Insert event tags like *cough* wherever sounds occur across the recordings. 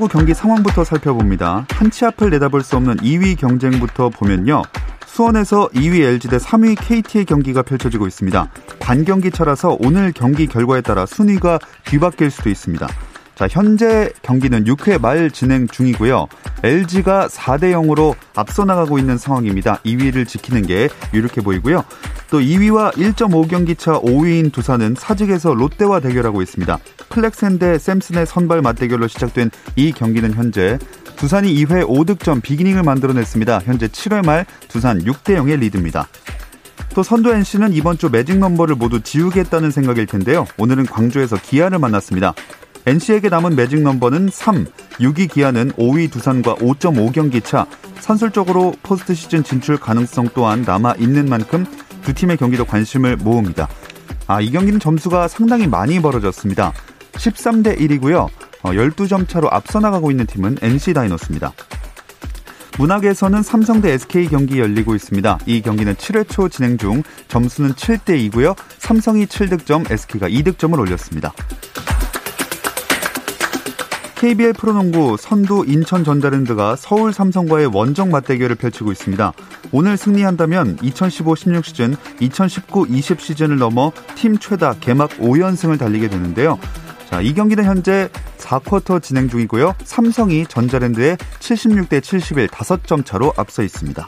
프로야구 경기 상황부터 살펴봅니다. 한치 앞을 내다볼 수 없는 2위 경쟁부터 보면요. 수원에서 2위 LG 대 3위 KT의 경기가 펼쳐지고 있습니다. 반경기 차라서 오늘 경기 결과에 따라 순위가 뒤바뀔 수도 있습니다. 자, 현재 경기는 6회 말 진행 중이고요. LG가 4대 0으로 앞서 나가고 있는 상황입니다. 2위를 지키는 게 유력해 보이고요. 또 2위와 1.5경기 차 5위인 두산은 사직에서 롯데와 대결하고 있습니다. 플렉센 대 샘슨의 선발 맞대결로 시작된 이 경기는 현재 두산이 2회 5득점 빅이닝을 만들어냈습니다. 현재 7회 말 두산 6대 0의 리드입니다. 또 선두 NC는 이번 주 매직 넘버를 모두 지우겠다는 생각일 텐데요. 오늘은 광주에서 기아를 만났습니다. NC에게 남은 매직 넘버는 3, 6위 기아는 5위 두산과 5.5경기 차, 산술적으로 포스트 시즌 진출 가능성 또한 남아 있는 만큼 두 팀의 경기도 관심을 모읍니다. 아, 이 경기는 점수가 상당히 많이 벌어졌습니다. 13대 1이고요. 12점 차로 앞서 나가고 있는 팀은 NC 다이노스입니다. 문학에서는 삼성 대 SK 경기 열리고 있습니다. 이 경기는 7회 초 진행 중 점수는 7대 2고요. 삼성이 7득점, SK가 2득점을 올렸습니다. KBL 프로농구 선두 인천 전자랜드가 서울 삼성과의 원정 맞대결을 펼치고 있습니다. 오늘 승리한다면 2015-16 시즌, 2019-20 시즌을 넘어 팀 최다 개막 5연승을 달리게 되는데요. 자, 이 경기는 현재 4쿼터 진행 중이고요. 삼성이 전자랜드에 76대 71 5점 차로 앞서 있습니다.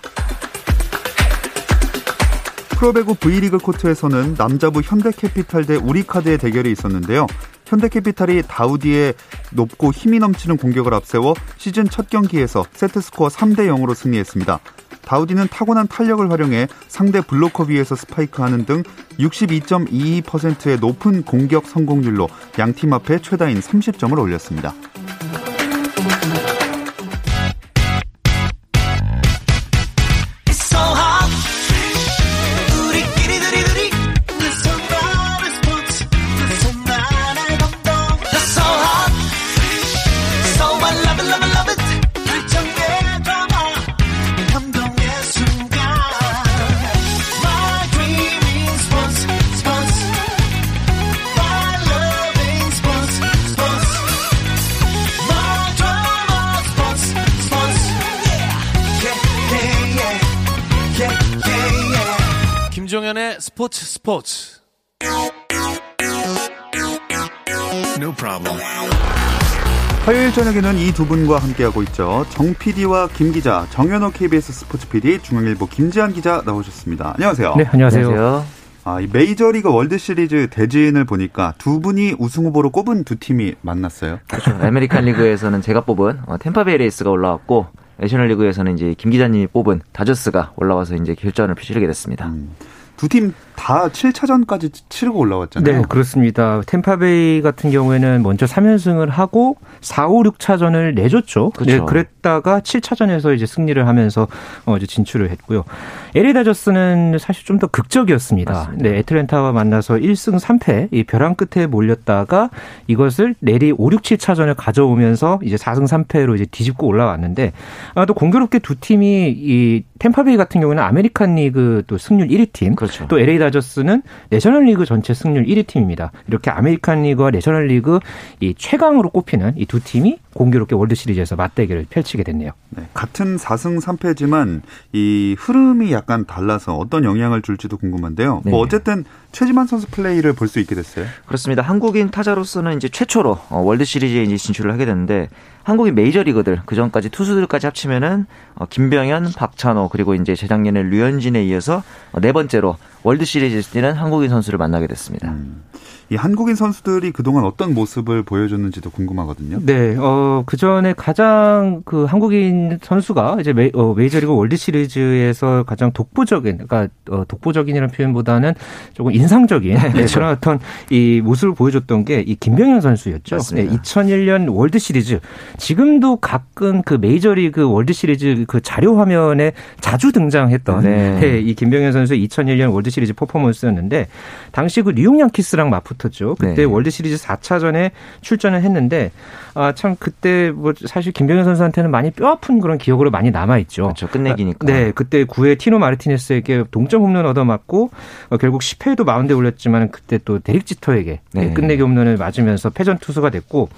프로배구 V리그 코트에서는 남자부 현대캐피탈 대 우리카드의 대결이 있었는데요. 현대캐피탈이 다우디의 높고 힘이 넘치는 공격을 앞세워 시즌 첫 경기에서 세트스코어 3대 0으로 승리했습니다. 다우디는 타고난 탄력을 활용해 상대 블로커 위에서 스파이크하는 등 62.22%의 높은 공격 성공률로 양팀 앞에 최다인 30점을 올렸습니다. 스포츠. No problem. 화요일 저녁에는 이 두 분과 함께하고 있죠. 정 PD와 김 기자, 정현호 KBS 스포츠 PD, 중앙일보 김지한 기자 나오셨습니다. 안녕하세요. 네, 안녕하세요. 안녕하세요. 아, 이 메이저리그 월드시리즈 대진을 보니까 두 분이 우승 후보로 꼽은 두 팀이 만났어요. 그렇죠. 아메리칸 리그에서는 제가 뽑은 어, 템파베이 레이스가 올라왔고 내셔널리그에서는 이제 김 기자님이 뽑은 다저스가 올라와서 이제 결전을 펼치게 됐습니다. 음. 두팀 다 7차전까지 치르고 올라왔잖아요. 네, 그렇습니다. 템파베이 같은 경우에는 먼저 3연승을 하고 4, 5, 6차전을 내줬죠. 그렇죠. 네, 그랬다가 7차전에서 이제 승리를 하면서 어 이제 진출을 했고요. LA 다저스는 사실 좀 더 극적이었습니다. 맞습니다. 네, 애틀랜타와 만나서 1승 3패 이 벼랑 끝에 몰렸다가 이것을 내리 5, 6, 7차전을 가져오면서 이제 4승 3패로 이제 뒤집고 올라왔는데 아, 또 공교롭게 두 팀이 이 템파베이 같은 경우는 아메리칸 리그 또 승률 1위 팀, 그렇죠. 또 LA 다저스는 내셔널리그 전체 승률 1위 팀입니다. 이렇게 아메리칸 리그와 내셔널리그 이 최강으로 꼽히는 이 두 팀이 공교롭게 월드 시리즈에서 맞대결을 펼치게 됐네요. 네, 같은 4승 3패지만 이 흐름이 약간 달라서 어떤 영향을 줄지도 궁금한데요. 뭐 네. 뭐 어쨌든 최지만 선수 플레이를 볼 수 있게 됐어요. 그렇습니다. 한국인 타자로서는 이제 최초로 어, 월드 시리즈에 이제 진출을 하게 됐는데 한국인 메이저리거들 그 전까지 투수들까지 합치면은 어, 김병현, 박찬호 그리고 이제 재작년에 류현진에 이어서 어, 네 번째로 월드 시리즈에 뛰는 한국인 선수를 만나게 됐습니다. 음. 이 한국인 선수들이 그동안 어떤 모습을 보여줬는지도 궁금하거든요. 네, 어, 그 전에 가장 그 한국인 선수가 이제 메, 어, 메이저리그 월드 시리즈에서 가장 독보적인, 그러니까 어, 독보적인이라는 표현보다는 조금 인상적인 네, 그렇죠. 그런 어떤 이 모습을 보여줬던 게 이 김병현 선수였죠. 네, 2001년 월드 시리즈 지금도 가끔 그 메이저리그 월드 시리즈 그 자료 화면에 자주 등장했던 네. 네, 이 김병현 선수의 2001년 월드 시리즈 퍼포먼스였는데 당시 그 뉴욕 양키스랑 맞 붙었죠. 그때 네. 월드 시리즈 4차전에 출전을 했는데 아 참 그때 뭐 사실 김병현 선수한테는 많이 뼈 아픈 그런 기억으로 많이 남아 있죠. 그렇죠. 끝내기니까. 네, 그때 9회 티노 마르티네스에게 동점 홈런 얻어 맞고 어, 결국 10회에도 마운드에 올렸지만 그때 또 데릭 지터에게 네. 끝내기 홈런을 맞으면서 패전 투수가 됐고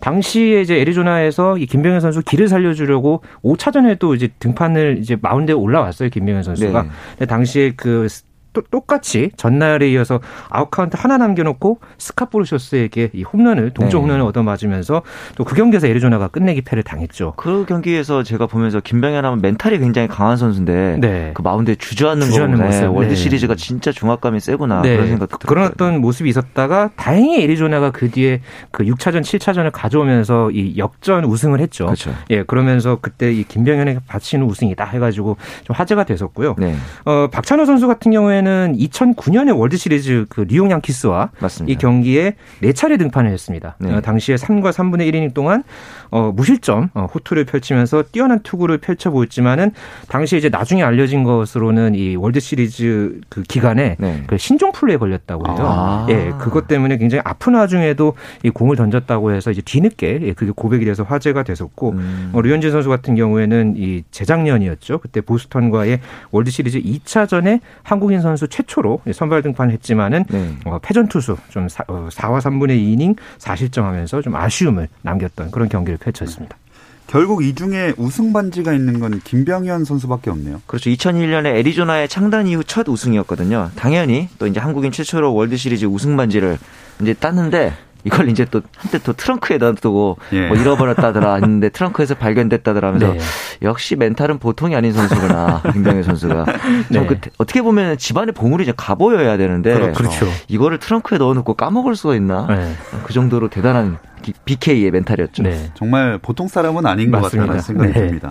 당시에 이제 애리조나에서 이 김병현 선수 기를 살려주려고 5차전에도 이제 등판을 이제 마운드에 올라왔어요 김병현 선수가. 네. 근데 당시에 그 또, 똑같이 전날에 이어서 아웃카운트 하나 남겨놓고 스캇 브로셔스에게 이 홈런을 동점 네. 홈런을 얻어맞으면서 또 그 경기에서 애리조나가 끝내기 패를 당했죠. 그 경기에서 제가 보면서 김병현 하면 멘탈이 굉장히 강한 선수인데 네. 그 마운드에 주저앉는 주저앉는 거 모습. 월드 네. 시리즈가 진짜 중압감이 세구나 네. 그런 생각. 그런 어떤 모습이 있었다가 다행히 애리조나가 그 뒤에 그 6차전 7차전을 가져오면서 이 역전 우승을 했죠. 그렇죠. 예 그러면서 그때 이 김병현에게 바치는 우승이다 해가지고 좀 화제가 됐었고요. 네. 어, 박찬호 선수 같은 경우에 경우에는 2009년에 월드 시리즈 그 뉴욕 양키스와 맞섭니다. 이 경기에 네 차례 등판을 했습니다. 네. 어, 당시에 3과 3분의 1이닝 동안 어, 무실점 어, 호투를 펼치면서 뛰어난 투구를 펼쳐 보였지만은 당시에 이제 나중에 알려진 것으로는 이 월드 시리즈 그 기간에 네. 그 신종 플루에 걸렸다고 해요. 아. 예, 그것 때문에 굉장히 아픈 와중에도 이 공을 던졌다고 해서 이제 뒤늦게 예, 그게 고백이 돼서 화제가 됐었고 음. 어, 류현진 선수 같은 경우에는 이 재작년이었죠. 그때 보스턴과의 월드 시리즈 2차전에 한국인 선수 선수 최초로 선발 등판을 했지만은 네. 어, 패전 투수 좀 사, 어, 4와 3분의 2이닝 4실점하면서 좀 아쉬움을 남겼던 그런 경기를 펼쳤습니다. 결국 이 중에 우승 반지가 있는 건 김병현 선수밖에 없네요. 그렇죠. 2001년에 애리조나의 창단 이후 첫 우승이었거든요. 당연히 또 이제 한국인 최초로 월드 시리즈 우승 반지를 이제 땄는데 이걸 이제 또 한때 또 트렁크에 놔두고 예. 뭐 잃어버렸다더라 했는데 트렁크에서 발견됐다더라 하면서 네. 역시 멘탈은 보통이 아닌 선수구나 *laughs* 김병현 선수가 네. 그, 어떻게 보면 집안의 보물이 이제 가보여야 되는데 그렇죠. 이거를 트렁크에 넣어놓고 까먹을 수가 있나 네. 그 정도로 대단한 BK의 멘탈이었죠. 네. 정말 보통 사람은 아닌 것 같다는 생각이 네. 듭니다.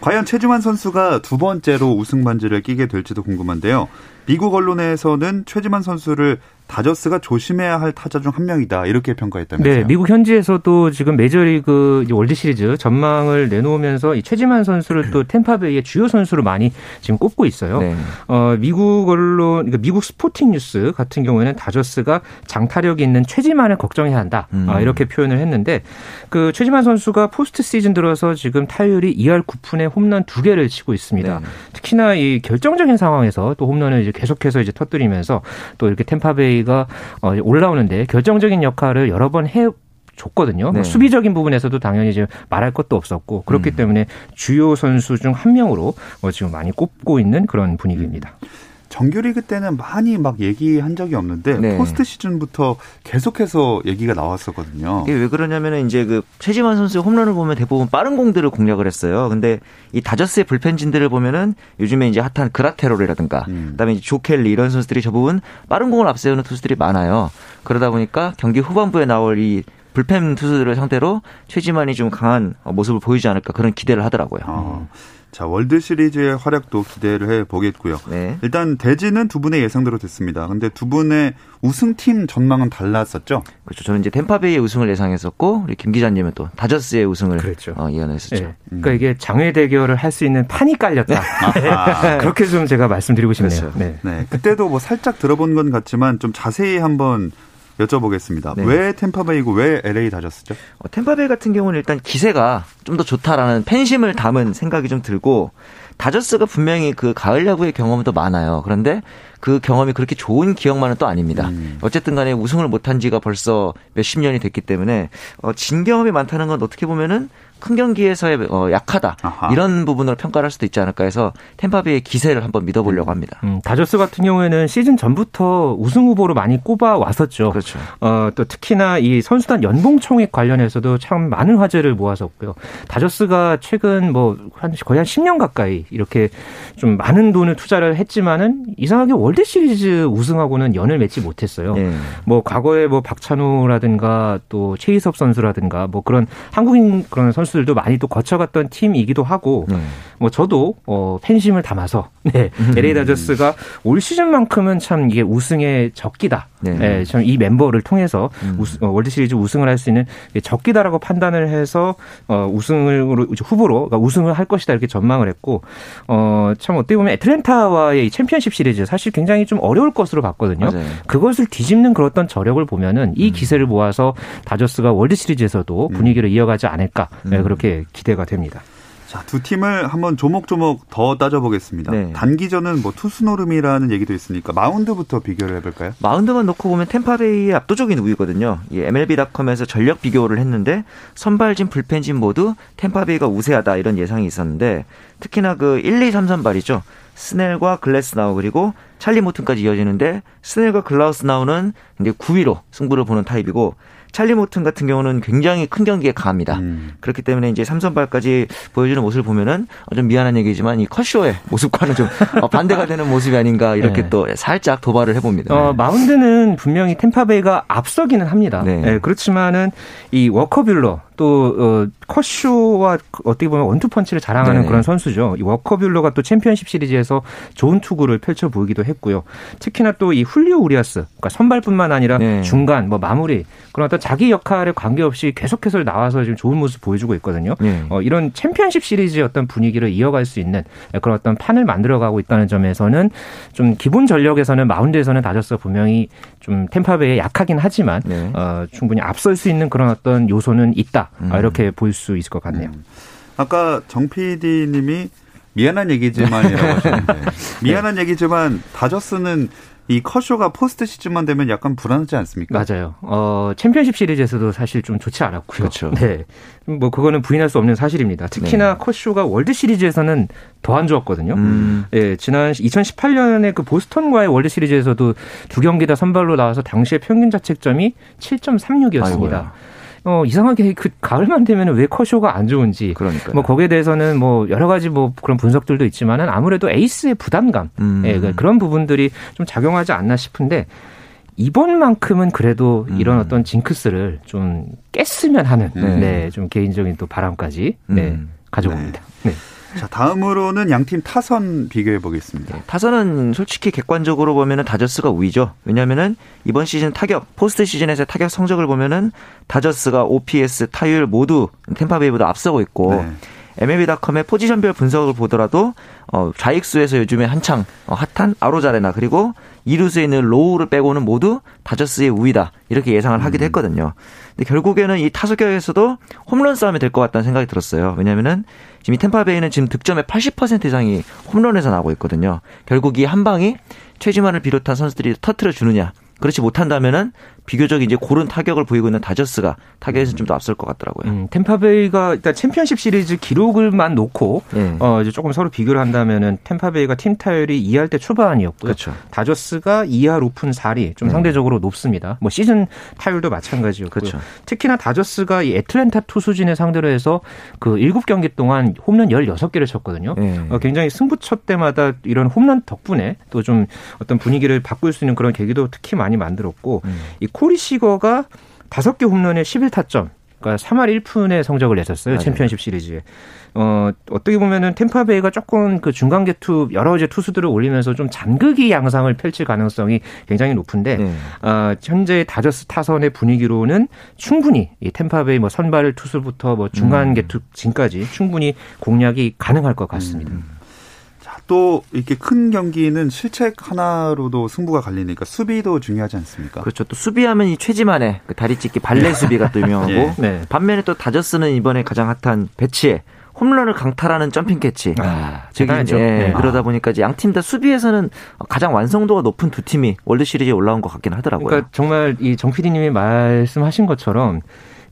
과연 최주만 선수가 두 번째로 우승 반지를 끼게 될지도 궁금한데요. 미국 언론에서는 최지만 선수를 다저스가 조심해야 할 타자 중 한 명이다 이렇게 평가했다면서요? 네, 미국 현지에서도 지금 메이저리그 월드 시리즈 전망을 내놓으면서 이 최지만 선수를 또 템파베이의 주요 선수로 많이 지금 꼽고 있어요. 네. 어, 미국 언론, 그러니까 미국 스포팅 뉴스 같은 경우에는 다저스가 장타력이 있는 최지만을 걱정해야 한다 음. 아, 이렇게 표현을 했는데 그 최지만 선수가 포스트 시즌 들어서 지금 타율이 2할 9푼에 홈런 두 개를 치고 있습니다. 네. 특히나 이 결정적인 상황에서 또 홈런을 이제 계속해서 이제 터뜨리면서 또 이렇게 템파베이가 어, 올라오는데 결정적인 역할을 여러 번 해. 줬거든요. 뭐 네. 수비적인 부분에서도 당연히 이제 말할 것도 없었고 그렇기 음. 때문에 주요 선수 중 한 명으로 어, 지금 많이 꼽고 있는 그런 분위기입니다. 음. 정규리그 때는 많이 막 얘기한 적이 없는데 네. 포스트 시즌부터 계속해서 얘기가 나왔었거든요. 이게 왜 그러냐면은 이제 그 최지만 선수의 홈런을 보면 대부분 빠른 공들을 공략을 했어요. 근데 이 다저스의 불펜진들을 보면은 요즘에 이제 핫한 그라테로라든가 음. 그다음에 조 켈리 이런 선수들이 대부분 빠른 공을 앞세우는 투수들이 많아요. 그러다 보니까 경기 후반부에 나올 이 불펜 투수들을 상대로 최지만이 좀 강한 모습을 보이지 않을까 그런 기대를 하더라고요. 어. 자, 월드 시리즈의 활약도 기대를 해 보겠고요. 네. 일단 대진은 두 분의 예상대로 됐습니다. 근데 두 분의 우승팀 전망은 달랐었죠? 그렇죠. 저는 이제 템파베이의 우승을 예상했었고, 우리 김 기자님은 또 다저스의 우승을 그렇죠. 어, 예언했었죠. 네. 그러니까 이게 장외 대결을 할 수 있는 판이 깔렸다. *laughs* 그렇게 좀 제가 말씀드리고 싶네요. 그렇죠. 네. 네. 그때도 뭐 살짝 들어본 건 같지만 좀 자세히 한번 여쭤보겠습니다. 네. 왜 템파베이고 왜 LA 다저스죠? 어, 템파베이 같은 경우는 일단 기세가 좀 더 좋다라는 팬심을 담은 생각이 좀 들고 다저스가 분명히 그 가을 야구의 경험도 많아요. 그런데 그 경험이 그렇게 좋은 기억만은 또 아닙니다. 음. 어쨌든 간에 우승을 못한 지가 벌써 몇십 년이 됐기 때문에 어, 진 경험이 많다는 건 어떻게 보면은 큰 경기에서의 어, 약하다 아하. 이런 부분으로 평가를 할 수도 있지 않을까 해서 템파베이의 기세를 한번 믿어보려고 합니다. 음, 다저스 같은 경우에는 시즌 전부터 우승 후보로 많이 꼽아 왔었죠. 그렇죠. 어, 또 특히나 이 선수단 연봉 총액 관련해서도 참 많은 화제를 모았었고요. 다저스가 최근 뭐 한 거의 한 10년 가까이 이렇게 좀 많은 돈을 투자를 했지만은 이상하게 월 월드 시리즈 우승하고는 연을 맺지 못했어요. 네. 뭐 과거에 뭐 박찬호라든가 또 최희섭 선수라든가 뭐 그런 한국인 그런 선수 들도 많이 또 거쳐갔던 팀이기도 하고 네. 뭐 저도 어 팬심을 담아서 네. 음. LA 다저스가 올 시즌만큼은 참 이게 우승의 적기다. 네. 네 참 이 멤버를 통해서 음. 우승, 어, 월드 시리즈 우승을 할 수 있는 적기다라고 판단을 해서 어 우승으로 후보로 그러니까 우승을 할 것이다 이렇게 전망을 했고 어 참 어떻게 보면 애틀랜타와의 이 챔피언십 시리즈 사실 굉장히 좀 어려울 것으로 봤거든요. 맞아요. 그것을 뒤집는 그런 어떤 저력을 보면은 이 음. 기세를 모아서 다저스가 월드 시리즈에서도 음. 분위기를 이어가지 않을까 네, 음. 그렇게 기대가 됩니다. 자, 두 팀을 한번 조목조목 더 따져보겠습니다. 네. 단기전은 뭐 투수 노름이라는 얘기도 있으니까 마운드부터 비교를 해볼까요? 마운드만 놓고 보면 템파베이의 압도적인 우위거든요. 이 MLB.com에서 전력 비교를 했는데 선발진, 불펜진 모두 템파베이가 우세하다 이런 예상이 있었는데 특히나 그 1, 2, 3 선발이죠. 스넬과 글래스나우 그리고 찰리 모튼까지 이어지는데 스넬과 글라우스나우는 이제 9위로 승부를 보는 타입이고 찰리 모튼 같은 경우는 굉장히 큰 경기에 강합니다. 음. 그렇기 때문에 이제 삼선발까지 보여주는 모습을 보면은 좀 미안한 얘기지만 이 커쇼의 모습과는 좀 어, 반대가 되는 모습이 아닌가 이렇게 네. 또 살짝 도발을 해봅니다. 어, 마운드는 분명히 템파베이가 앞서기는 합니다. 네. 네, 그렇지만은 이 워커 뷸러 또 어, 커쇼와 어떻게 보면 원투펀치를 자랑하는 네 그런 선수죠. 이 워커 뷸러가 또 챔피언십 시리즈에서 좋은 투구를 펼쳐 보이기도 했고요. 특히나 또 이 훌리오 우리아스, 그러니까 선발뿐만 아니라 네. 중간 뭐 마무리 그런 어떤 자기 역할에 관계없이 계속해서 나와서 지금 좋은 모습 보여주고 있거든요. 네. 어, 이런 챔피언십 시리즈의 어떤 분위기를 이어갈 수 있는 그런 어떤 판을 만들어가고 있다는 점에서는 좀 기본 전력에서는 마운드에서는 다저스 분명히 좀 템파베이에 약하긴 하지만 네. 어, 충분히 앞설 수 있는 그런 어떤 요소는 있다 음. 이렇게 볼 수 있을 것 같네요. 음. 아까 정 PD님이 미안한 얘기지만이라고 하셨는데 *laughs* 네. 미안한 얘기지만 다저스는 이 커쇼가 포스트 시즌만 되면 약간 불안하지 않습니까? 맞아요. 어, 챔피언십 시리즈에서도 사실 좀 좋지 않았고요. 그렇죠. 네. 뭐 그거는 부인할 수 없는 사실입니다. 특히나 네. 커쇼가 월드 시리즈에서는 더 안 좋았거든요. 음. 예, 지난 2018년에 그 보스턴과의 월드 시리즈에서도 두 경기 다 선발로 나와서 당시의 평균 자책점이 7.36이었습니다. 아이고야. 어, 이상하게 그 가을만 되면 왜 커쇼가 안 좋은지. 그러니까. 뭐 거기에 대해서는 뭐 여러 가지 뭐 그런 분석들도 있지만은 아무래도 에이스의 부담감. 음. 예, 그 그런 부분들이 좀 작용하지 않나 싶은데 이번만큼은 그래도 음. 이런 어떤 징크스를 좀 깼으면 하는 네, 네 좀 개인적인 또 바람까지 네, 음. 가져봅니다. 네. 네. 자, 다음으로는 양팀 타선 비교해 보겠습니다. 네, 타선은 솔직히 객관적으로 보면은 다저스가 우위죠. 왜냐면은 이번 시즌 타격, 포스트 시즌에서 타격 성적을 보면은 다저스가 OPS, 타율 모두 템파베이보다 앞서고 있고 네. MLB.com의 포지션별 분석을 보더라도 어, 좌익수에서 요즘에 한창 어, 핫한 아로자레나 그리고 이루수에 있는 로우를 빼고는 모두 다저스의 우위다 이렇게 예상을 하기도 음. 했거든요. 근데 결국에는 이 타석에서도 홈런 싸움이 될 것 같다는 생각이 들었어요. 왜냐하면은 지금 이 템파베이는 지금 득점의 80% 이상이 홈런에서 나오고 있거든요. 결국 이 한 방이 최지만을 비롯한 선수들이 터트려 주느냐 그렇지 못한다면은 비교적 이제 고른 타격을 보이고 있는 다저스가 타격에서 좀 더 앞설 것 같더라고요. 음, 템파베이가 일단 챔피언십 시리즈 기록을만 놓고 네. 어 이제 조금 서로 비교를 한다면은 템파베이가 팀 타율이 2할 때 초반이었고요. 그렇죠. 다저스가 2할 5푼 4리 좀 네. 상대적으로 높습니다. 뭐 시즌 타율도 마찬가지였고요. 그렇죠. 특히나 다저스가 이 애틀랜타 투수진을 상대로 해서 그 7경기 동안 홈런 16개를 쳤거든요. 네. 어, 굉장히 승부처 때마다 이런 홈런 덕분에 또 좀 어떤 분위기를 바꿀 수 있는 그런 계기도 특히 많이 만들었고 음. 이 코리 시거가 다섯 개 홈런에 11타점. 그러니까 3할 1푼의 성적을 냈었어요. 맞아요. 챔피언십 시리즈에. 어, 어떻게 보면은 템파베이가 조금 그 중간 계투 여러 이제 투수들을 올리면서 좀 잠그기 양상을 펼칠 가능성이 굉장히 높은데 네. 어, 현재 다저스 타선의 분위기로는 충분히 이 템파베이 뭐 선발 투수부터 뭐 중간계 음. 투진까지 충분히 공략이 가능할 것 같습니다. 음. 또 이렇게 큰 경기는 실책 하나로도 승부가 갈리니까 수비도 중요하지 않습니까? 그렇죠. 또 수비하면 이 최지만의 그 다리 찢기 발레 수비가 또 유명하고 *laughs* 예. 네. 반면에 또 다저스는 이번에 가장 핫한 배츠의 홈런을 강탈하는 jumping catch. 아, 저기 예, 네. 그러다 보니까 이제 양팀 다 수비에서는 가장 완성도가 높은 두 팀이 월드 시리즈에 올라온 것 같긴 하더라고요. 그러니까 정말 이정 PD님이 말씀하신 것처럼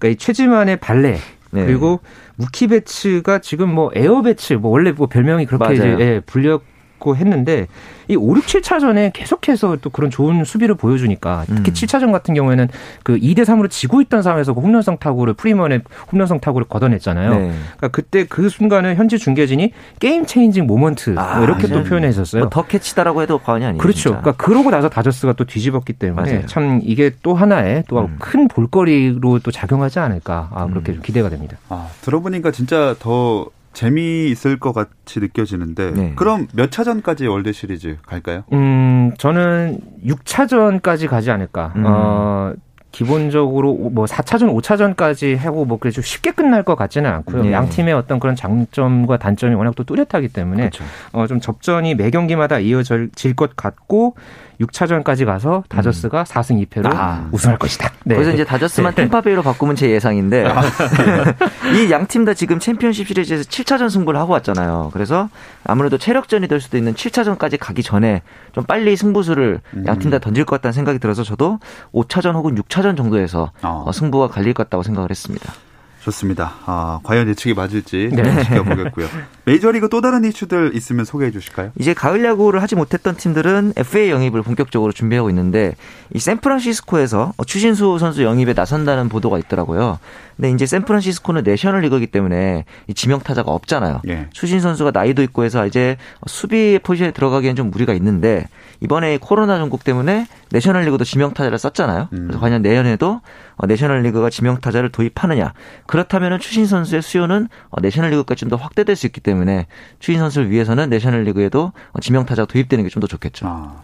그러니까 이 최지만의 발레 네. 그리고 무키 배츠가 지금 뭐 에어 배츠 뭐 원래 뭐 별명이 그렇게 맞아요. 이제 예, 불려 있고 했는데 이 5, 6, 7차전에 계속해서 또 그런 좋은 수비를 보여주니까 특히 음. 7차전 같은 경우에는 그 2대 3으로 지고 있던 상황에서 그 홈런성 타구를 프리먼의 홈런성 타구를 걷어냈잖아요. 네. 그러니까 그때 그 순간을 현지 중계진이 game changing moment 뭐 아, 이렇게 또 표현했었어요. 뭐 the catch다라고 해도 과언이 아니에요. 그렇죠. 진짜. 그러니까 그러고 나서 다저스가 또 뒤집었기 때문에 맞아요. 참 이게 또 하나의 또 큰 음. 볼거리로 또 작용하지 않을까 아, 그렇게 음. 좀 기대가 됩니다. 아, 들어보니까 진짜 더 재미있을 것 같이 느껴지는데 네. 그럼 몇 차전까지 월드 시리즈 갈까요? 음, 저는 6차전까지 가지 않을까. 음. 어, 기본적으로 뭐 4차전, 5차전까지 하고 뭐 그래 좀 쉽게 끝날 것 같지는 않고요. 네. 양 팀의 어떤 그런 장점과 단점이 워낙 또 뚜렷하기 때문에 그렇죠. 어, 좀 접전이 매 경기마다 이어질 것 같고 6차전까지 가서 다저스가 음. 4승 2패로 아. 우승할 것이다. 네. 그래서 이제 다저스만 네. 템파베이로 바꾸면 제 예상인데 아. *laughs* 이 양 팀 다 지금 챔피언십 시리즈에서 7차전 승부를 하고 왔잖아요. 그래서 아무래도 체력전이 될 수도 있는 7차전까지 가기 전에 좀 빨리 승부수를 음. 양팀 다 던질 것 같다는 생각이 들어서 저도 5차전 혹은 6차전 정도에서 어. 승부가 갈릴 것 같다고 생각을 했습니다. 좋습니다. 아, 과연 예측이 맞을지 네. 지켜보겠고요. *laughs* 메이저리그 또 다른 이슈들 있으면 소개해 주실까요? 이제 가을 야구를 하지 못했던 팀들은 FA 영입을 본격적으로 준비하고 있는데 이 샌프란시스코에서 추신수 선수 영입에 나선다는 보도가 있더라고요. 근데 이제 샌프란시스코는 내셔널 리그이기 때문에 이 지명 타자가 없잖아요. 예. 추신수 선수가 나이도 있고 해서 이제 수비 포지션에 들어가기엔 좀 무리가 있는데 이번에 코로나 정국 때문에 내셔널 리그도 지명 타자를 썼잖아요. 음. 그래서 과연 내년에도 어, 내셔널 리그가 지명 타자를 도입하느냐? 그렇다면은 추신수 선수의 수요는 어, 내셔널 리그까지 좀 더 확대될 수 있기 때문에 추신 선수를 위해서는 내셔널 리그에도 어, 지명 타자가 도입되는 게 좀 더 좋겠죠. 아.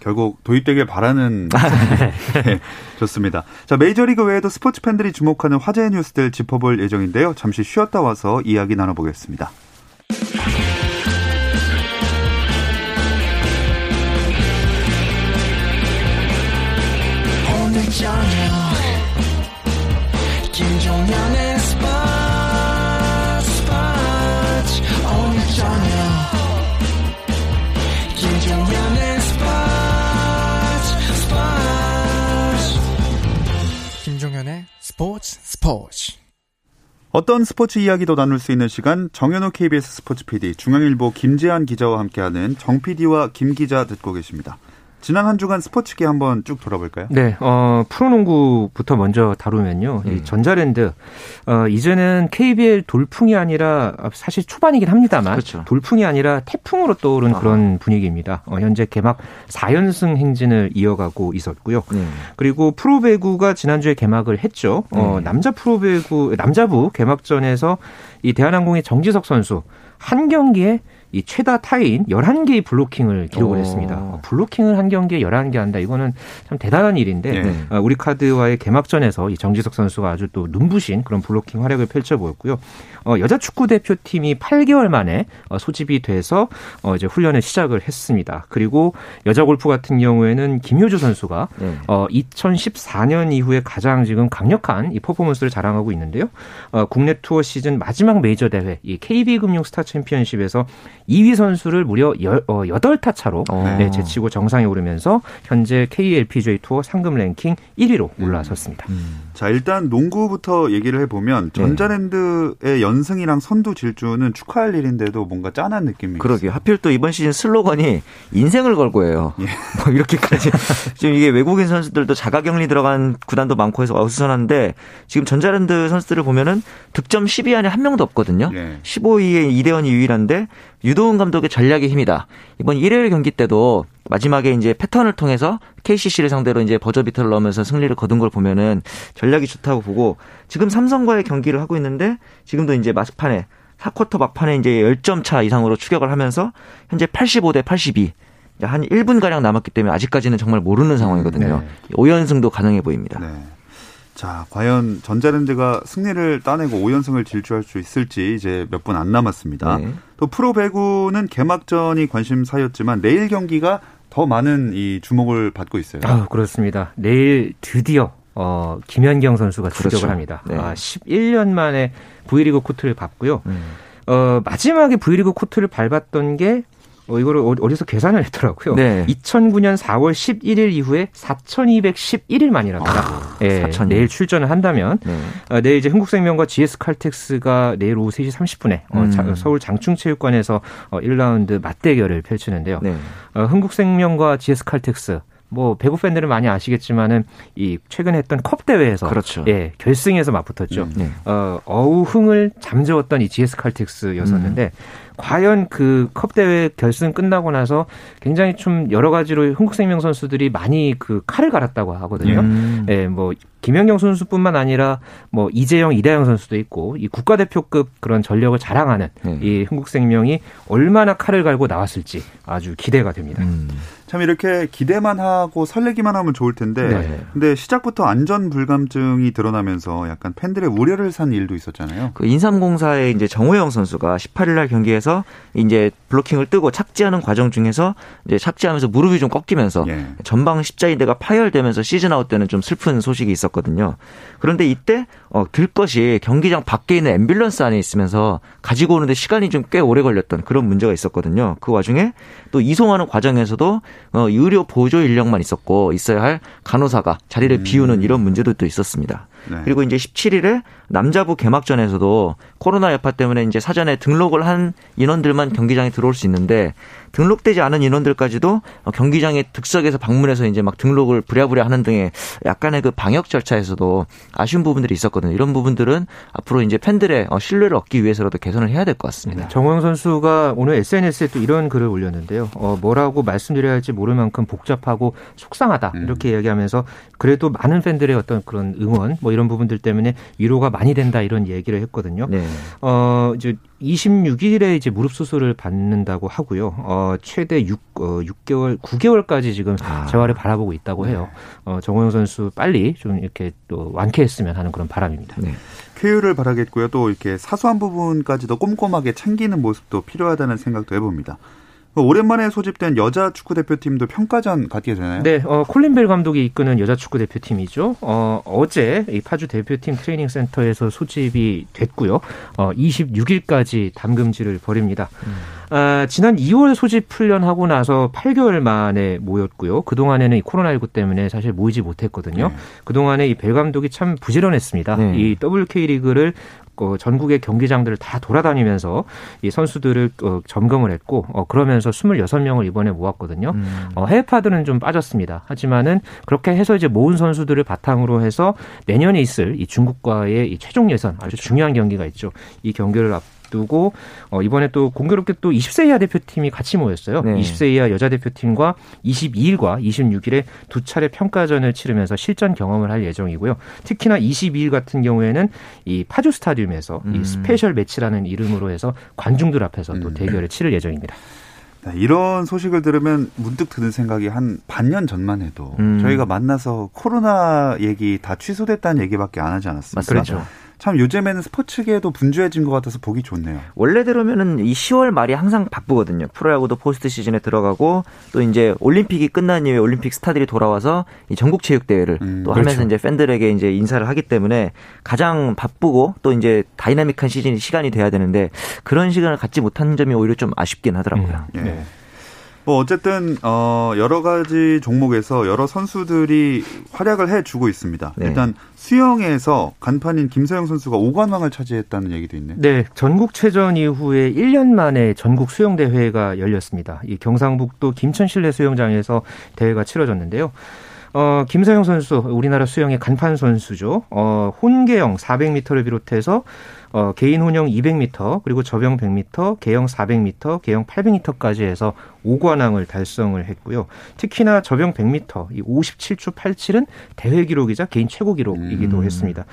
결국 도입되길 바라는 *laughs* *laughs* 네, 좋습니다. 자 메이저리그 외에도 스포츠 팬들이 주목하는 화제의 뉴스들 짚어볼 예정인데요. 잠시 쉬었다 와서 이야기 나눠보겠습니다. 어떤 스포츠 이야기도 나눌 수 있는 시간 정현호 KBS 스포츠 PD 중앙일보 김재한 기자와 함께하는 정 PD와 김 기자 듣고 계십니다. 지난 한 주간 스포츠계 한번 쭉 돌아볼까요? 네, 어, 프로농구부터 먼저 다루면요. 음. 이 전자랜드, 어, 이제는 KBL 돌풍이 아니라 사실 초반이긴 합니다만 그렇죠. 돌풍이 아니라 태풍으로 떠오른 아. 그런 분위기입니다. 어, 현재 개막 4연승 행진을 이어가고 있었고요. 음. 그리고 프로배구가 지난주에 개막을 했죠. 어, 음. 남자 프로배구, 남자부 개막전에서 이 대한항공의 정지석 선수 한 경기에 이 최다 타인 11개의 블로킹을 기록을 오. 했습니다. 어, 블로킹을 한 경기에 11개 한다. 이거는 참 대단한 일인데 네. 어, 우리 카드와의 개막전에서 이 정지석 선수가 아주 또 눈부신 그런 블로킹 활약을 펼쳐 보였고요. 어, 여자 축구 대표팀이 8개월 만에 어, 소집이 돼서 어, 이제 훈련을 시작을 했습니다. 그리고 여자 골프 같은 경우에는 김효주 선수가 네. 어, 2014년 이후에 가장 지금 강력한 이 퍼포먼스를 자랑하고 있는데요. 어, 국내 투어 시즌 마지막 메이저 대회 이 KB금융 스타 챔피언십에서 2위 선수를 무려 여, 어, 8타 차로 어. 네, 제치고 정상에 오르면서 현재 KLPGA 투어 상금 랭킹 1위로 올라섰습니다. 음. 음. 자, 일단 농구부터 얘기를 해보면 네. 전자랜드의 연승이랑 선두 질주는 축하할 일인데도 뭔가 짠한 느낌이 그러게요. 하필 또 이번 시즌 슬로건이 인생을 걸고예요. 예. *laughs* 뭐 이렇게까지 *laughs* 지금 이게 외국인 선수들도 자가 격리 들어간 구단도 많고 해서 어수선한데 지금 전자랜드 선수들을 보면은 득점 10위 안에 한 명도 없거든요. 예. 15위에 이대원이 유일한데 유도훈 감독의 전략의 힘이다. 이번 일요일 경기 때도 마지막에 이제 패턴을 통해서 KCC를 상대로 이제 버저비터를 넣으면서 승리를 거둔 걸 보면은 전략이 좋다고 보고 지금 삼성과의 경기를 하고 있는데 지금도 이제 막판에 4쿼터 막판에 이제 10점 차 이상으로 추격을 하면서 현재 85대 82. 한 1분 가량 남았기 때문에 아직까지는 정말 모르는 상황이거든요. 네. 5연승도 가능해 보입니다. 네. 자, 과연 전자랜드가 승리를 따내고 5연승을 질주할 수 있을지 이제 몇 분 안 남았습니다. 네. 또 프로 배구는 개막전이 관심사였지만 내일 경기가 더 많은 이 주목을 받고 있어요. 아, 그렇습니다. 내일 드디어 어, 김현경 선수가 출격을 그렇죠. 합니다. 네. 아, 11년 만에 V리그 코트를 밟고요. 음. 어, 마지막에 V리그 코트를 밟았던 게 어, 이거를 어디서 계산을 했더라고요. 네. 2009년 4월 11일 이후에 4,211일 만이랍니다. 아, 예, 4 내일 출전을 한다면 네. 어, 내일 이제 흥국생명과 GS칼텍스가 내일 오후 3시 30분에 어, 음. 어, 서울 장충체육관에서 어, 1라운드 맞대결을 펼치는데요. 네. 어, 흥국생명과 GS칼텍스 뭐 배구 팬들은 많이 아시겠지만은 이 최근에 했던 컵 대회에서 그렇죠. 예 결승에서 맞붙었죠. 음, 네. 어 어우 흥을 잠재웠던 이 GS 칼텍스였었는데 음. 과연 그 컵 대회 결승 끝나고 나서 굉장히 좀 여러 가지로 흥국생명 선수들이 많이 그 칼을 갈았다고 하거든요. 음. 예, 뭐 김연경 선수뿐만 아니라 뭐 이재영, 이다영 선수도 있고 이 국가대표급 그런 전력을 자랑하는 음. 이 흥국생명이 얼마나 칼을 갈고 나왔을지 아주 기대가 됩니다. 음. 참 이렇게 기대만 하고 설레기만 하면 좋을 텐데 네. 근데 시작부터 안전 불감증이 드러나면서 약간 팬들의 우려를 산 일도 있었잖아요. 그 인삼공사의 이제 정호영 선수가 18일 날 경기에서 이제 블로킹을 뜨고 착지하는 과정 중에서 이제 착지하면서 무릎이 좀 꺾이면서 예. 전방 십자인대가 파열되면서 시즌 아웃되는 좀 슬픈 소식이 있었거든요. 그런데 이때 어, 들 것이 경기장 밖에 있는 앰뷸런스 안에 있으면서 가지고 오는데 시간이 좀 꽤 오래 걸렸던 그런 문제가 있었거든요. 그 와중에 또 이송하는 과정에서도 어, 의료 보조 인력만 있었고 있어야 할 간호사가 자리를 음. 비우는 이런 문제도 또 있었습니다. 네. 그리고 이제 17일에 남자부 개막전에서도 코로나 여파 때문에 이제 사전에 등록을 한 인원들만 경기장에 들어올 수 있는데 등록되지 않은 인원들까지도 경기장의 득석에서 방문해서 이제 막 등록을 부랴부랴 하는 등의 약간의 그 방역 절차에서도 아쉬운 부분들이 있었거든요. 이런 부분들은 앞으로 이제 팬들의 어, 신뢰를 얻기 위해서라도 개선을 해야 될 것 같습니다. 정호영 선수가 오늘 SNS에 또 이런 글을 올렸는데요. 어, 뭐라고 말씀드려야 할지 모를 만큼 복잡하고 속상하다 음. 이렇게 이야기하면서 그래도 많은 팬들의 어떤 그런 응원 뭐 이런 부분들 때문에 위로가 많이 된다 이런 얘기를 했거든요. 네. 어 이제 26일에 이제 무릎 수술을 받는다고 하고요. 어 최대 6 어, 6개월 9개월까지 지금 아. 재활을 바라보고 있다고 해요. 네. 어 정호영 선수 빨리 좀 이렇게 또 완쾌했으면 하는 그런 바람입니다. 네. 쾌유를 바라겠고요. 또 이렇게 사소한 부분까지도 꼼꼼하게 챙기는 모습도 필요하다는 생각도 해봅니다. 오랜만에 소집된 여자 축구 대표팀도 평가전 갖게 되나요? 네, 어, 콜린 벨 감독이 이끄는 여자 축구 대표팀이죠. 어, 어제 이 파주 대표팀 트레이닝 센터에서 소집이 됐고요. 어, 26일까지 담금질을 벌입니다. 음. 아, 지난 2월 소집 훈련하고 나서 8개월 만에 모였고요. 그동안에는 이 코로나19 때문에 사실 모이지 못했거든요. 네. 그동안에 이 벨 감독이 참 부지런했습니다. 네. 이 WK 리그를 어, 전국의 경기장들을 다 돌아다니면서 이 선수들을 어, 점검을 했고 어, 그러면서 26명을 이번에 모았거든요. 음. 어, 해외파들은 좀 빠졌습니다. 하지만은 그렇게 해서 이제 모은 선수들을 바탕으로 해서 내년에 있을 이 중국과의 이 최종 예선 아주 그렇죠. 중요한 경기가 있죠. 이 경기를 앞 두고 어, 이번에 또 공교롭게 또 20세 이하 대표팀이 같이 모였어요. 네. 20세 이하 여자 대표팀과 22일과 26일에 두 차례 평가전을 치르면서 실전 경험을 할 예정이고요. 특히나 22일 같은 경우에는 이 파주 스타디움에서 음. 이 special match라는 이름으로 해서 관중들 앞에서 또 음. 대결을 치를 예정입니다. 네, 이런 소식을 들으면 문득 드는 생각이 한 반년 전만 해도 음. 저희가 만나서 코로나 얘기 다 취소됐다는 얘기밖에 안 하지 않았습니까? 그렇죠. 참 요즘에는 스포츠계도 분주해진 것 같아서 보기 좋네요. 원래대로면은 이 10월 말이 항상 바쁘거든요. 프로야구도 포스트 시즌에 들어가고 또 이제 올림픽이 끝난 이후에 올림픽 스타들이 돌아와서 이 전국 체육 대회를 음, 또 하면서 그렇죠. 이제 팬들에게 이제 인사를 하기 때문에 가장 바쁘고 또 이제 다이나믹한 시즌이 시간이 돼야 되는데 그런 시간을 갖지 못한 점이 오히려 좀 아쉽긴 하더라고요. 음, 예. 네. 뭐 어쨌든 어 여러 가지 종목에서 여러 선수들이 활약을 해주고 있습니다. 네. 일단 수영에서 간판인 김서영 선수가 5관왕을 차지했다는 얘기도 있네요. 네, 전국체전 이후에 1년 만에 전국 수영 대회가 열렸습니다. 이 경상북도 김천 실내 수영장에서 대회가 치러졌는데요. 어, 김서영 선수, 우리나라 수영의 간판 선수죠. 어, 혼계영 400m를 비롯해서 어, 개인 혼영 200m, 그리고 저병 100m, 개영 400m, 개영 800m까지 해서 5관왕을 달성을 했고요. 특히나 저병 100m, 이 57초 87은 대회 기록이자 개인 최고 기록이기도 음. 했습니다.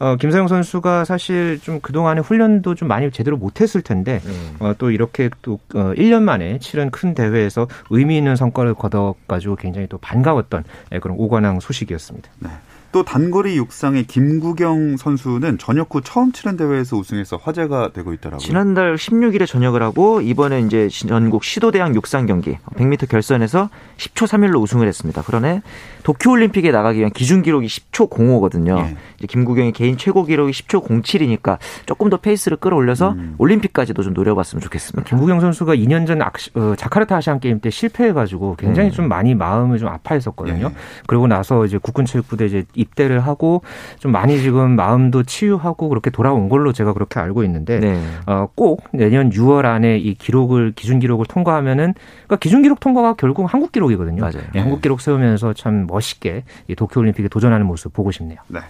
어, 김사영 선수가 사실 좀 그동안에 훈련도 좀 많이 제대로 못했을 텐데, 음. 어, 또 이렇게 또 어, 1년 만에 치른 큰 대회에서 의미 있는 성과를 거둬가지고 굉장히 또 반가웠던 예, 그런 5관왕 소식이었습니다. 네. 또 단거리 육상의 김구경 선수는 전역 후 처음 치른 대회에서 우승해서 화제가 되고 있더라고요. 지난달 16일에 전역을 하고 이번에 이제 전국 시도대학 육상 경기 100m 결선에서 10초 3일로 우승을 했습니다. 그러네 도쿄올림픽에 나가기 위한 기준 기록이 10초 05거든요. 예. 이제 김구경의 개인 최고 기록이 10초 07이니까 조금 더 페이스를 끌어올려서 음. 올림픽까지도 좀 노려봤으면 좋겠습니다. 김구경 선수가 2년 전 어, 자카르타 아시안 게임 때 실패해가지고 굉장히 음. 좀 많이 마음을 좀 아파했었거든요. 예. 그리고 나서 이제 국군 체육부대 이제 입대를 하고 좀 많이 지금 마음도 치유하고 그렇게 돌아온 걸로 제가 그렇게 알고 있는데 네. 어, 꼭 내년 6월 안에 이 기록을 기준 기록을 통과하면은 그러니까 기준 기록 통과가 결국 한국 기록이거든요. 맞아요. 예, 한국 기록 세우면서 참 멋있게 이 도쿄올림픽에 도전하는 모습 보고 싶네요. 네.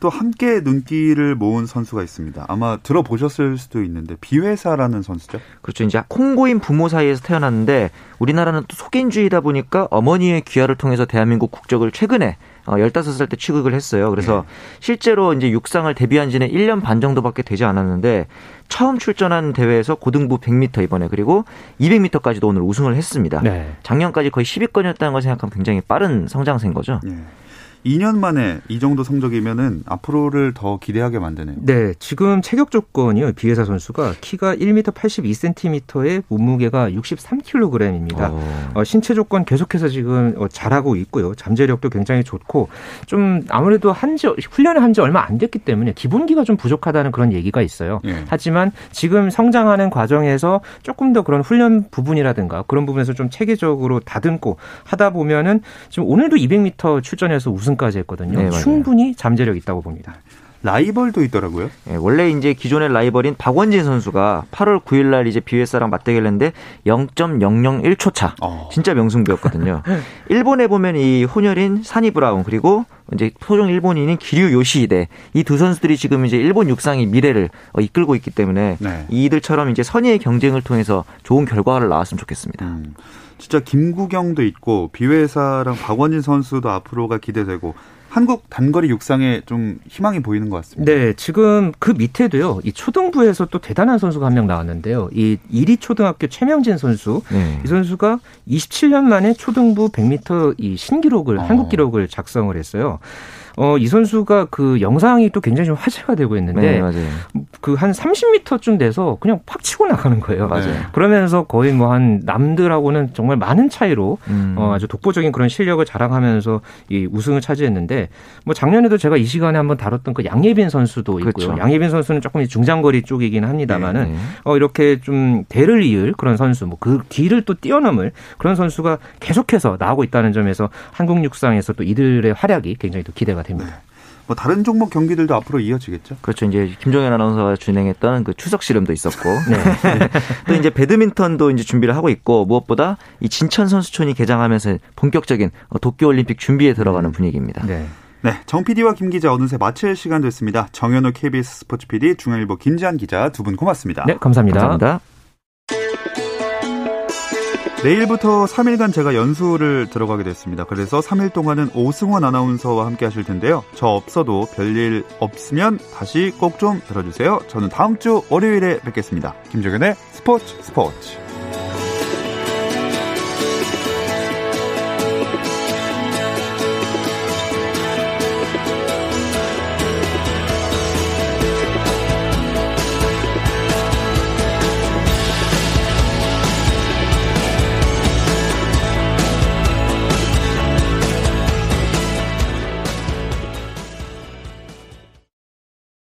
또 함께 눈길을 모은 선수가 있습니다. 아마 들어보셨을 수도 있는데 비회사라는 선수죠. 그렇죠. 이제 콩고인 부모 사이에서 태어났는데 우리나라는 또 속인주의다 보니까 어머니의 귀화를 통해서 대한민국 국적을 최근에 15살 어, 때 취득을 했어요. 그래서 네. 실제로 이제 육상을 데뷔한 지는 1년 반 정도밖에 되지 않았는데 처음 출전한 대회에서 고등부 100m 이번에 그리고 200m까지도 오늘 우승을 했습니다. 네. 작년까지 거의 10위권이었다는 걸 생각하면 굉장히 빠른 성장세인 거죠. 네. 2년 만에 이 정도 성적이면은 앞으로를 더 기대하게 만드네요. 네, 지금 체격 조건이요. 비회사 선수가 키가 1m 82cm에 몸무게가 63kg입니다. 어, 신체 조건 계속해서 지금 어, 잘하고 있고요. 잠재력도 굉장히 좋고 좀 아무래도 한지 훈련을 한 지 얼마 안 됐기 때문에 기본기가 좀 부족하다는 그런 얘기가 있어요. 예. 하지만 지금 성장하는 과정에서 조금 더 그런 훈련 부분이라든가 그런 부분에서 좀 체계적으로 다듬고 하다 보면은 지금 오늘도 200m 출전해서 우승 우승까지 했거든요. 네, 충분히 잠재력 있다고 봅니다. 라이벌도 있더라고요. 네, 원래 이제 기존의 라이벌인 박원진 선수가 8월 9일 날 이제 비회사랑 맞대결 했는데 0.001초 차. 어. 진짜 명승부였거든요. *laughs* 일본에 보면 이 혼혈인 사니 브라운 그리고 이제 토종 일본인인 기류 요시히데 이 두 선수들이 지금 이제 일본 육상의 미래를 어, 이끌고 있기 때문에 네. 이들처럼 이제 선의의 경쟁을 통해서 좋은 결과를 나왔으면 좋겠습니다. 음. 진짜 김구경도 있고 비회사랑 박원진 선수도 앞으로가 기대되고 한국 단거리 육상에 좀 희망이 보이는 것 같습니다. 네, 지금 그 밑에도요. 이 초등부에서 또 대단한 선수가 한 명 나왔는데요. 이 이리 초등학교 최명진 선수. 네. 이 선수가 27년 만에 초등부 100m 이 신기록을 어. 한국 기록을 작성을 했어요. 어, 이 선수가 그 영상이 또 굉장히 좀 화제가 되고 있는데 네, 그한 30m쯤 돼서 그냥 팍 치고 나가는 거예요. 맞아요. 그러면서 거의 뭐 한 남들하고는 정말 많은 차이로 음. 어, 아주 독보적인 그런 실력을 자랑하면서 이 우승을 차지했는데 뭐 작년에도 제가 이 시간에 한번 다뤘던 그 양예빈 선수도 있고요. 그렇죠. 양예빈 선수는 조금 중장거리 쪽이긴 합니다만은 네, 네. 어, 이렇게 좀 대를 이을 그런 선수, 뭐 그 뒤를 또 뛰어넘을 그런 선수가 계속해서 나오고 있다는 점에서 한국 육상에서 또 이들의 활약이 굉장히 또 기대가 됩니다. 됩니다. 네. 뭐 다른 종목 경기들도 앞으로 이어지겠죠? 그렇죠. 이제 김종현 아나운서가 진행했던 그 추석 씨름도 있었고, 네. *laughs* 또 이제 배드민턴도 이제 준비를 하고 있고 무엇보다 이 진천 선수촌이 개장하면서 본격적인 도쿄 올림픽 준비에 들어가는 음. 분위기입니다. 네. 네, 정 PD와 김 기자 어느새 마칠 시간 됐습니다. 정현우 KBS 스포츠 PD, 중앙일보 김지한 기자 두 분 고맙습니다. 네, 감사합니다. 감사합니다. 내일부터 3일간 제가 연수를 들어가게 됐습니다. 그래서 3일 동안은 오승원 아나운서와 함께 하실 텐데요. 저 없어도 별일 없으면 다시 꼭 좀 들어주세요. 저는 다음 주 월요일에 뵙겠습니다. 김종현의 스포츠 스포츠.